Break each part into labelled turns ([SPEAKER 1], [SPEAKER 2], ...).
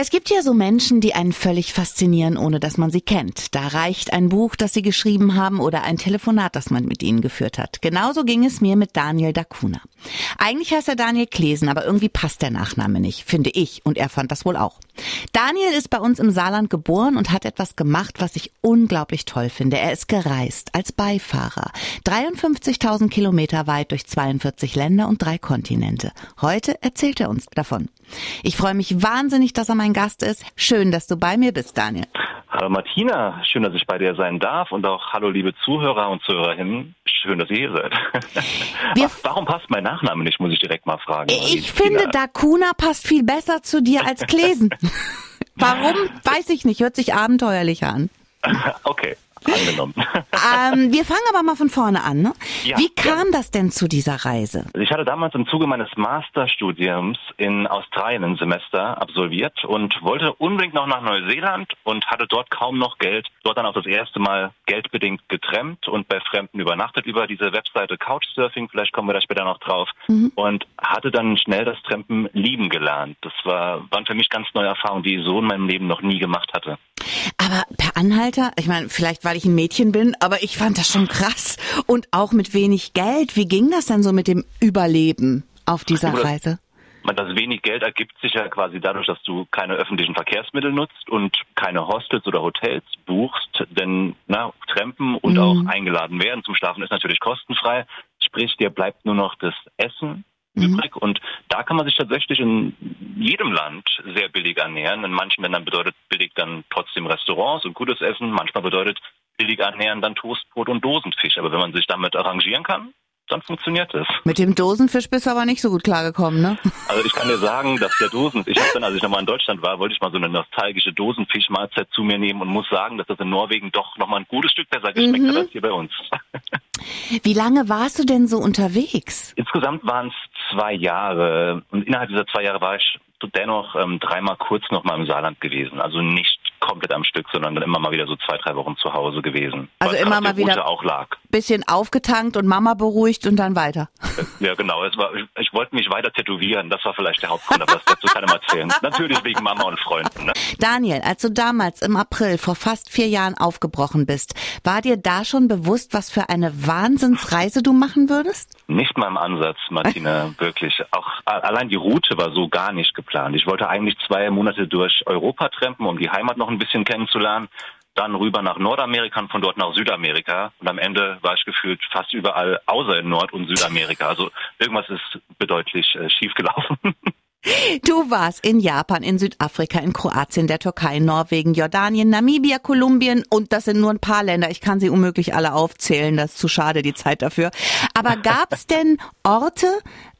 [SPEAKER 1] Es gibt ja so Menschen, die einen völlig faszinieren, ohne dass man sie kennt. Da reicht ein Buch, das sie geschrieben haben oder ein Telefonat, das man mit ihnen geführt hat. Genauso ging es mir mit Daniel Dacuna. Eigentlich heißt er Daniel Klesen, aber irgendwie passt der Nachname nicht, finde ich, und er fand das wohl auch. Daniel ist bei uns im Saarland geboren und hat etwas gemacht, was ich unglaublich toll finde. Er ist gereist als Beifahrer. 53.000 Kilometer weit durch 42 Länder und drei Kontinente. Heute erzählt er uns davon. Ich freue mich wahnsinnig, dass er mein Gast ist. Schön, dass du bei mir bist, Daniel.
[SPEAKER 2] Hallo Martina, schön, dass ich bei dir sein darf und auch hallo liebe Zuhörer und Zuhörerinnen, schön, dass ihr hier seid. Wir Warum passt mein Nachname nicht, muss ich direkt mal fragen.
[SPEAKER 1] Ich finde, Dakuna passt viel besser zu dir als Klesen. Warum, weiß ich nicht, hört sich abenteuerlich an.
[SPEAKER 2] Okay, angenommen.
[SPEAKER 1] ähm, wir fangen aber mal von vorne an. Ne? Ja, Wie kam ja. das denn zu dieser Reise?
[SPEAKER 2] Ich hatte damals im Zuge meines Masterstudiums in Australien ein Semester absolviert und wollte unbedingt noch nach Neuseeland und hatte dort kaum noch Geld. Dort dann auch das erste Mal geldbedingt getrennt und bei Fremden übernachtet über diese Webseite Couchsurfing. Vielleicht kommen wir da später noch drauf. Mhm. Und hatte dann schnell das Trampen lieben gelernt. Das war, waren für mich ganz neue Erfahrungen, die ich so in meinem Leben noch nie gemacht hatte.
[SPEAKER 1] Aber per Anhalter, ich meine, vielleicht weil ich ein Mädchen bin, aber ich fand das schon krass. Und auch mit wenig Geld. Wie ging das denn so mit dem Überleben auf dieser Reise?
[SPEAKER 2] Das wenig Geld ergibt sich ja quasi dadurch, dass du keine öffentlichen Verkehrsmittel nutzt und keine Hostels oder Hotels buchst, denn na, Trampen und mhm. auch eingeladen werden zum Schlafen ist natürlich kostenfrei. Sprich, dir bleibt nur noch das Essen mhm. übrig. Und da kann man sich tatsächlich in jedem Land sehr billig ernähren. In manchen Ländern bedeutet billig dann trotzdem Restaurants und gutes Essen. Manchmal bedeutet billig ernähren dann Toastbrot und Dosenfisch. Aber wenn man sich damit arrangieren kann, dann funktioniert es.
[SPEAKER 1] Mit dem Dosenfisch bist du aber nicht so gut klargekommen, ne?
[SPEAKER 2] Also ich kann dir sagen, dass der Dosenfisch, ich habe dann, als ich nochmal in Deutschland war, wollte ich mal so eine nostalgische Dosenfischmahlzeit zu mir nehmen und muss sagen, dass das in Norwegen doch nochmal ein gutes Stück besser geschmeckt mhm. hat als hier bei uns.
[SPEAKER 1] Wie lange warst du denn so unterwegs?
[SPEAKER 2] Insgesamt waren es zwei Jahre und innerhalb dieser zwei Jahre war ich dennoch ähm, dreimal kurz noch mal im Saarland gewesen. Also nicht komplett am Stück, sondern dann immer mal wieder so zwei, drei Wochen zu Hause gewesen.
[SPEAKER 1] Also immer mal wieder
[SPEAKER 2] auch lag.
[SPEAKER 1] Bisschen aufgetankt und Mama beruhigt und dann weiter.
[SPEAKER 2] Ja, genau. War, ich, wollte mich weiter tätowieren. Das war vielleicht der Hauptgrund, aber das dazu kann mal erzählen. Natürlich wegen Mama und Freunden. Ne?
[SPEAKER 1] Daniel, als du damals im April vor fast vier Jahren aufgebrochen bist, war dir da schon bewusst, was für eine Wahnsinnsreise du machen würdest?
[SPEAKER 2] Nicht mal im Ansatz, Martina, wirklich. Auch allein die Route war so gar nicht geplant. Ich wollte eigentlich zwei Monate durch Europa trampen, um die Heimat noch ein bisschen kennenzulernen. Dann rüber nach Nordamerika und von dort nach Südamerika. Und am Ende war ich gefühlt fast überall außer in Nord- und Südamerika. Also irgendwas ist bedeutlich äh, schiefgelaufen.
[SPEAKER 1] Du warst in Japan, in Südafrika, in Kroatien, der Türkei, Norwegen, Jordanien, Namibia, Kolumbien und das sind nur ein paar Länder. Ich kann sie unmöglich alle aufzählen, das ist zu schade die Zeit dafür. Aber gab es denn Orte,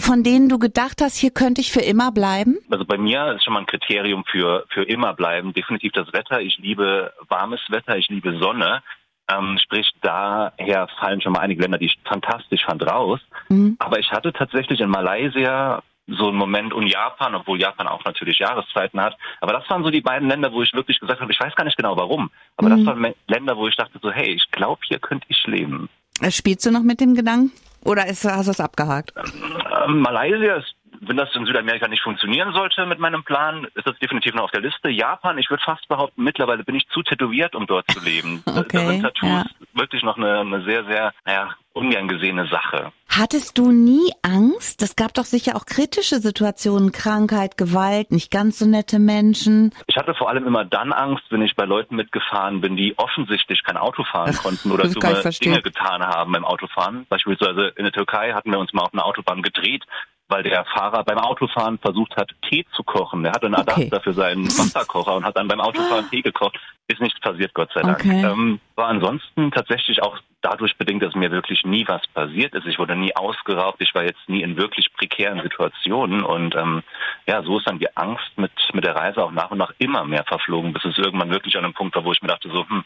[SPEAKER 1] von denen du gedacht hast, hier könnte ich für immer bleiben?
[SPEAKER 2] Also bei mir ist schon mal ein Kriterium für, für immer bleiben definitiv das Wetter. Ich liebe warmes Wetter, ich liebe Sonne. Ähm, sprich, daher fallen schon mal einige Länder, die ich fantastisch fand, raus. Mhm. Aber ich hatte tatsächlich in Malaysia so einen Moment und Japan, obwohl Japan auch natürlich Jahreszeiten hat. Aber das waren so die beiden Länder, wo ich wirklich gesagt habe, ich weiß gar nicht genau warum. Aber mhm. das waren Länder, wo ich dachte so, hey, ich glaube, hier könnte ich leben.
[SPEAKER 1] Äh, spielst du noch mit dem Gedanken? Oder ist, hast du es abgehakt?
[SPEAKER 2] Ähm, Malaysia ist wenn das in Südamerika nicht funktionieren sollte mit meinem Plan, ist das definitiv noch auf der Liste. Japan, ich würde fast behaupten, mittlerweile bin ich zu tätowiert, um dort zu leben.
[SPEAKER 1] okay, da sind
[SPEAKER 2] Tattoos ja. wirklich noch eine, eine sehr, sehr, naja, ungern gesehene Sache.
[SPEAKER 1] Hattest du nie Angst? Es gab doch sicher auch kritische Situationen, Krankheit, Gewalt, nicht ganz so nette Menschen.
[SPEAKER 2] Ich hatte vor allem immer dann Angst, wenn ich bei Leuten mitgefahren bin, die offensichtlich kein Auto fahren konnten oder dumme Dinge getan haben beim Autofahren. Beispielsweise in der Türkei hatten wir uns mal auf einer Autobahn gedreht weil der Fahrer beim Autofahren versucht hat, Tee zu kochen. Er hatte einen Adapter okay. für seinen Wasserkocher und hat dann beim Autofahren Tee gekocht. Ist nichts passiert, Gott sei Dank. Okay. Ähm, war ansonsten tatsächlich auch dadurch bedingt, dass mir wirklich nie was passiert ist. Ich wurde nie ausgeraubt. Ich war jetzt nie in wirklich prekären Situationen. Und ähm, ja, so ist dann die Angst mit, mit der Reise auch nach und nach immer mehr verflogen, bis es irgendwann wirklich an einem Punkt war, wo ich mir dachte so, hm,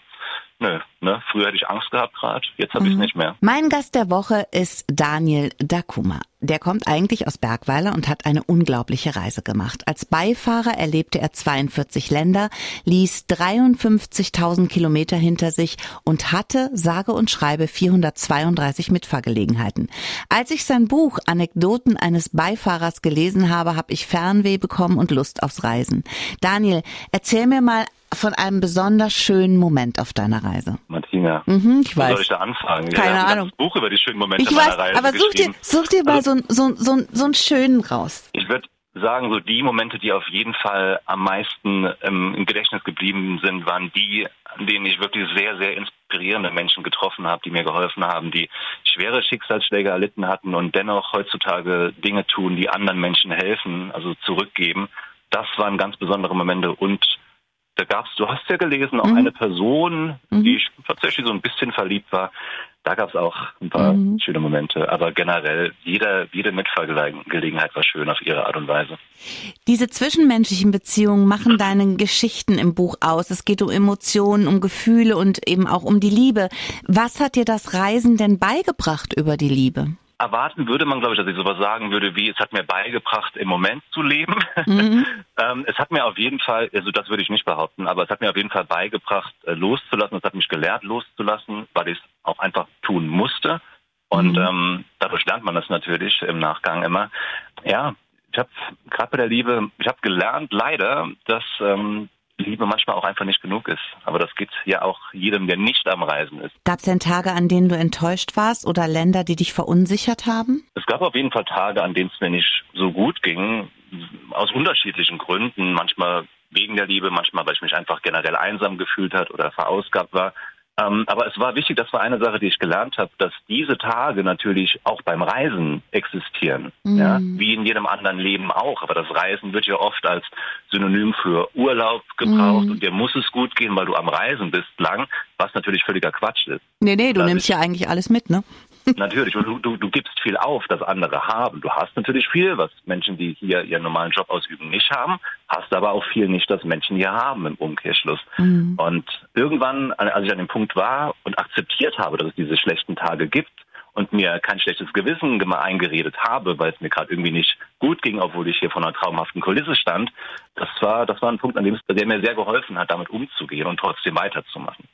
[SPEAKER 2] Nö, ne? Früher hätte ich Angst gehabt gerade, jetzt habe mhm. ich es nicht mehr.
[SPEAKER 1] Mein Gast der Woche ist Daniel Dakuma. der kommt eigentlich aus Bergweiler und hat eine unglaubliche Reise gemacht. Als Beifahrer erlebte er 42 Länder, ließ 53.000 Kilometer hinter sich und hatte, sage und schreibe, 432 Mitfahrgelegenheiten. Als ich sein Buch Anekdoten eines Beifahrers gelesen habe, habe ich Fernweh bekommen und Lust aufs Reisen. Daniel, erzähl mir mal von einem besonders schönen Moment auf deiner Reise.
[SPEAKER 2] Martina,
[SPEAKER 1] mhm, ich weiß.
[SPEAKER 2] Soll ich da anfangen?
[SPEAKER 1] Keine
[SPEAKER 2] ja,
[SPEAKER 1] Ahnung.
[SPEAKER 2] Ich Buch über die schönen Momente
[SPEAKER 1] ich weiß,
[SPEAKER 2] Reise
[SPEAKER 1] aber such dir, such dir mal also, so, so, so, so einen schönen raus.
[SPEAKER 2] Ich würde sagen, so die Momente, die auf jeden Fall am meisten ähm, im Gedächtnis geblieben sind, waren die, an denen ich wirklich sehr, sehr inspirierende Menschen getroffen habe, die mir geholfen haben, die schwere Schicksalsschläge erlitten hatten und dennoch heutzutage Dinge tun, die anderen Menschen helfen, also zurückgeben. Das waren ganz besondere Momente und da gab's, du hast ja gelesen, auch mhm. eine Person, mhm. die tatsächlich so ein bisschen verliebt war. Da gab es auch ein paar mhm. schöne Momente. Aber generell, jeder, jede Mitfahrgelegenheit war schön auf ihre Art und Weise.
[SPEAKER 1] Diese zwischenmenschlichen Beziehungen machen deine Geschichten im Buch aus. Es geht um Emotionen, um Gefühle und eben auch um die Liebe. Was hat dir das Reisen denn beigebracht über die Liebe?
[SPEAKER 2] Erwarten würde man, glaube ich, dass ich sowas sagen würde, wie es hat mir beigebracht, im Moment zu leben. Mhm. ähm, es hat mir auf jeden Fall, also das würde ich nicht behaupten, aber es hat mir auf jeden Fall beigebracht, äh, loszulassen. Es hat mich gelehrt, loszulassen, weil ich es auch einfach tun musste. Und mhm. ähm, dadurch lernt man das natürlich im Nachgang immer. Ja, ich habe gerade bei der Liebe, ich habe gelernt, leider, dass ähm, Liebe manchmal auch einfach nicht genug ist. Aber das geht ja auch jedem, der nicht am Reisen ist.
[SPEAKER 1] Gab es denn Tage, an denen du enttäuscht warst oder Länder, die dich verunsichert haben?
[SPEAKER 2] Es gab auf jeden Fall Tage, an denen es mir nicht so gut ging, aus unterschiedlichen Gründen. Manchmal wegen der Liebe, manchmal weil ich mich einfach generell einsam gefühlt hat oder verausgabt war. Ähm, aber es war wichtig, das war eine Sache, die ich gelernt habe, dass diese Tage natürlich auch beim Reisen existieren. Mhm. Ja, wie in jedem anderen Leben auch. Aber das Reisen wird ja oft als Synonym für Urlaub gebraucht mhm. und dir muss es gut gehen, weil du am Reisen bist lang, was natürlich völliger Quatsch ist.
[SPEAKER 1] Nee, nee, du das nimmst ja eigentlich alles mit, ne?
[SPEAKER 2] Natürlich, du, du, du gibst viel auf, das andere haben. Du hast natürlich viel, was Menschen, die hier ihren normalen Job ausüben, nicht haben, hast aber auch viel nicht, das Menschen hier haben im Umkehrschluss. Mhm. Und irgendwann, als ich an dem Punkt war und akzeptiert habe, dass es diese schlechten Tage gibt, und mir kein schlechtes Gewissen eingeredet habe, weil es mir gerade irgendwie nicht gut ging, obwohl ich hier vor einer traumhaften Kulisse stand. Das war, das war ein Punkt, an dem es, der mir sehr geholfen hat, damit umzugehen und trotzdem weiterzumachen.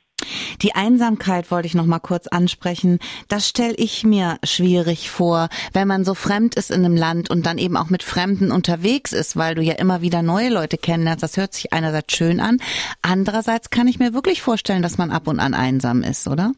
[SPEAKER 1] Die Einsamkeit wollte ich noch mal kurz ansprechen. Das stelle ich mir schwierig vor, wenn man so fremd ist in einem Land und dann eben auch mit Fremden unterwegs ist, weil du ja immer wieder neue Leute kennenlernst. Das hört sich einerseits schön an, andererseits kann ich mir wirklich vorstellen, dass man ab und an einsam ist, oder?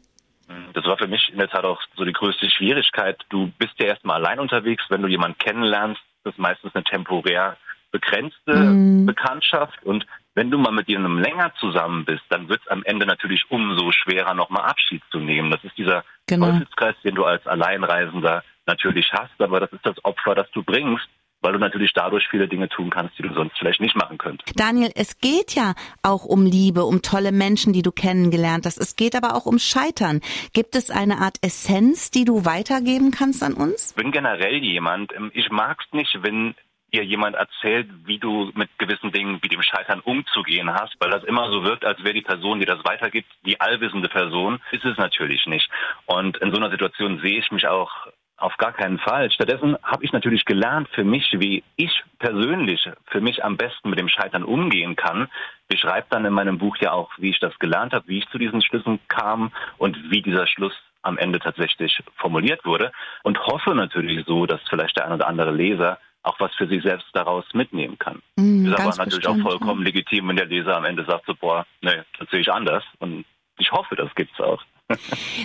[SPEAKER 2] Das war für mich in der Tat auch so die größte Schwierigkeit. Du bist ja erstmal allein unterwegs, wenn du jemanden kennenlernst, das ist meistens eine temporär begrenzte mm. Bekanntschaft und wenn du mal mit jemandem länger zusammen bist, dann wird es am Ende natürlich umso schwerer, nochmal Abschied zu nehmen. Das ist dieser genau. Teufelskreis, den du als Alleinreisender natürlich hast, aber das ist das Opfer, das du bringst, weil du natürlich dadurch viele Dinge tun kannst, die du sonst vielleicht nicht machen könntest.
[SPEAKER 1] Daniel, es geht ja auch um Liebe, um tolle Menschen, die du kennengelernt hast. Es geht aber auch um Scheitern. Gibt es eine Art Essenz, die du weitergeben kannst an uns?
[SPEAKER 2] Ich bin generell jemand, ähm, ich mag es nicht, wenn dir jemand erzählt, wie du mit gewissen Dingen wie dem Scheitern umzugehen hast, weil das immer so wirkt, als wäre die Person, die das weitergibt, die allwissende Person, ist es natürlich nicht. Und in so einer Situation sehe ich mich auch auf gar keinen Fall. Stattdessen habe ich natürlich gelernt für mich, wie ich persönlich für mich am besten mit dem Scheitern umgehen kann. Beschreibe dann in meinem Buch ja auch, wie ich das gelernt habe, wie ich zu diesen Schlüssen kam und wie dieser Schluss am Ende tatsächlich formuliert wurde und hoffe natürlich so, dass vielleicht der ein oder andere Leser auch was für sich selbst daraus mitnehmen kann. Mm, ist aber natürlich bestimmt, auch vollkommen ja. legitim, wenn der Leser am Ende sagt so, boah, nee, das sehe ich anders. Und ich hoffe, das gibt's auch.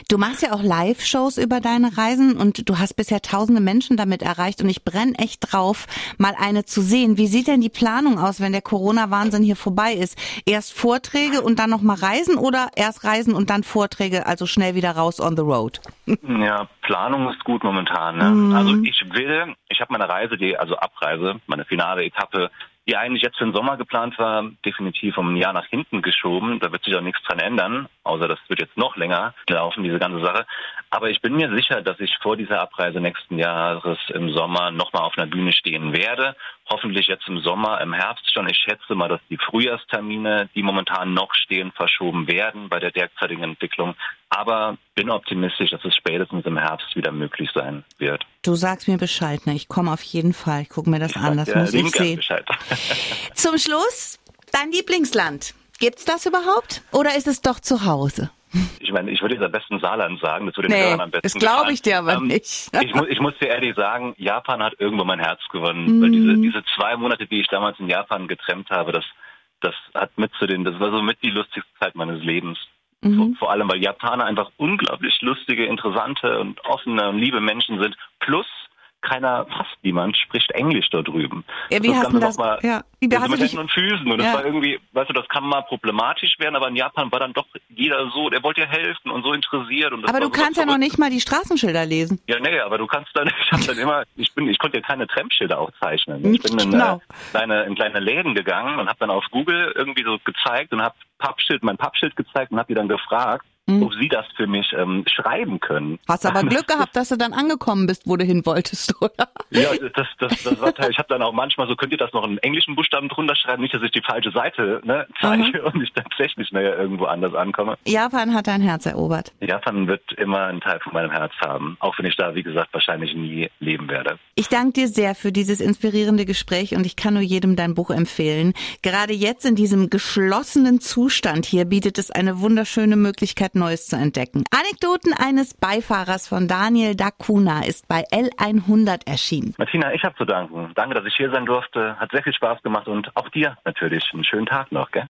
[SPEAKER 1] Du machst ja auch Live-Shows über deine Reisen und du hast bisher tausende Menschen damit erreicht und ich brenne echt drauf, mal eine zu sehen. Wie sieht denn die Planung aus, wenn der Corona-Wahnsinn hier vorbei ist? Erst Vorträge und dann nochmal reisen oder erst reisen und dann Vorträge, also schnell wieder raus on the road?
[SPEAKER 2] Ja, Planung ist gut momentan. Ne? Mhm. Also ich will, ich habe meine Reise, die, also Abreise, meine finale Etappe die eigentlich jetzt für den Sommer geplant war, definitiv um ein Jahr nach hinten geschoben. Da wird sich auch nichts dran ändern, außer das wird jetzt noch länger laufen, diese ganze Sache. Aber ich bin mir sicher, dass ich vor dieser Abreise nächsten Jahres im Sommer nochmal auf einer Bühne stehen werde. hoffentlich jetzt im Sommer, im Herbst schon. Ich schätze mal, dass die Frühjahrstermine, die momentan noch stehen, verschoben werden bei der derzeitigen Entwicklung. Aber bin optimistisch, dass es spätestens im Herbst wieder möglich sein wird.
[SPEAKER 1] Du sagst mir Bescheid, ne? Ich komme auf jeden Fall. Ich gucke mir das an, das muss ich sehen. Bescheid. Zum Schluss, dein Lieblingsland. Gibt's das überhaupt? Oder ist es doch zu Hause?
[SPEAKER 2] Ich meine, ich würde jetzt am besten Saarland sagen, das würde
[SPEAKER 1] nee,
[SPEAKER 2] mir am besten
[SPEAKER 1] Das glaube ich dir aber ähm, nicht.
[SPEAKER 2] ich, muss, ich muss dir ehrlich sagen, Japan hat irgendwo mein Herz gewonnen. Mm. Weil diese, diese zwei Monate, die ich damals in Japan getrennt habe, das, das hat mit zu den, das war so mit die lustigste Zeit meines Lebens. Mhm. Vor, vor allem, weil Japaner einfach unglaublich lustige, interessante und offene und liebe Menschen sind. Plus, keiner, fast niemand spricht Englisch da drüben.
[SPEAKER 1] Ja, wie hast du das?
[SPEAKER 2] Mal, ja. Wie also mit Händen und Füßen. Und ja. das war irgendwie, weißt du, das kann mal problematisch werden, aber in Japan war dann doch jeder so, der wollte ja helfen und so interessiert. Und
[SPEAKER 1] aber du kannst ja noch nicht mal die Straßenschilder lesen.
[SPEAKER 2] Ja, nee, aber du kannst dann, ich hab dann immer, ich bin, ich konnte ja keine Trampschilder auch zeichnen. Ich bin in, genau. äh, kleine, in kleine Läden gegangen und habe dann auf Google irgendwie so gezeigt und habe Pappschild, mein Pappschild gezeigt und habe die dann gefragt, mhm. ob sie das für mich ähm, schreiben können.
[SPEAKER 1] Hast aber Glück gehabt, dass du dann angekommen bist, wo du hin wolltest, oder?
[SPEAKER 2] Ja, das, das, das war ich habe dann auch manchmal so, könnt ihr das noch in englischen Buchstaben drunter schreiben, nicht, dass ich die falsche Seite ne, zeige mhm. und ich tatsächlich mehr irgendwo anders ankomme.
[SPEAKER 1] Japan hat dein Herz erobert.
[SPEAKER 2] Japan wird immer einen Teil von meinem Herz haben, auch wenn ich da, wie gesagt, wahrscheinlich nie leben werde.
[SPEAKER 1] Ich danke dir sehr für dieses inspirierende Gespräch und ich kann nur jedem dein Buch empfehlen. Gerade jetzt in diesem geschlossenen Zustand hier bietet es eine wunderschöne Möglichkeit, Neues zu entdecken. Anekdoten eines Beifahrers von Daniel Dacuna ist bei L100 erschienen.
[SPEAKER 2] Martina, ich habe zu danken. Danke, dass ich hier sein durfte. Hat sehr viel Spaß gemacht und auch dir natürlich einen schönen Tag noch. Gell?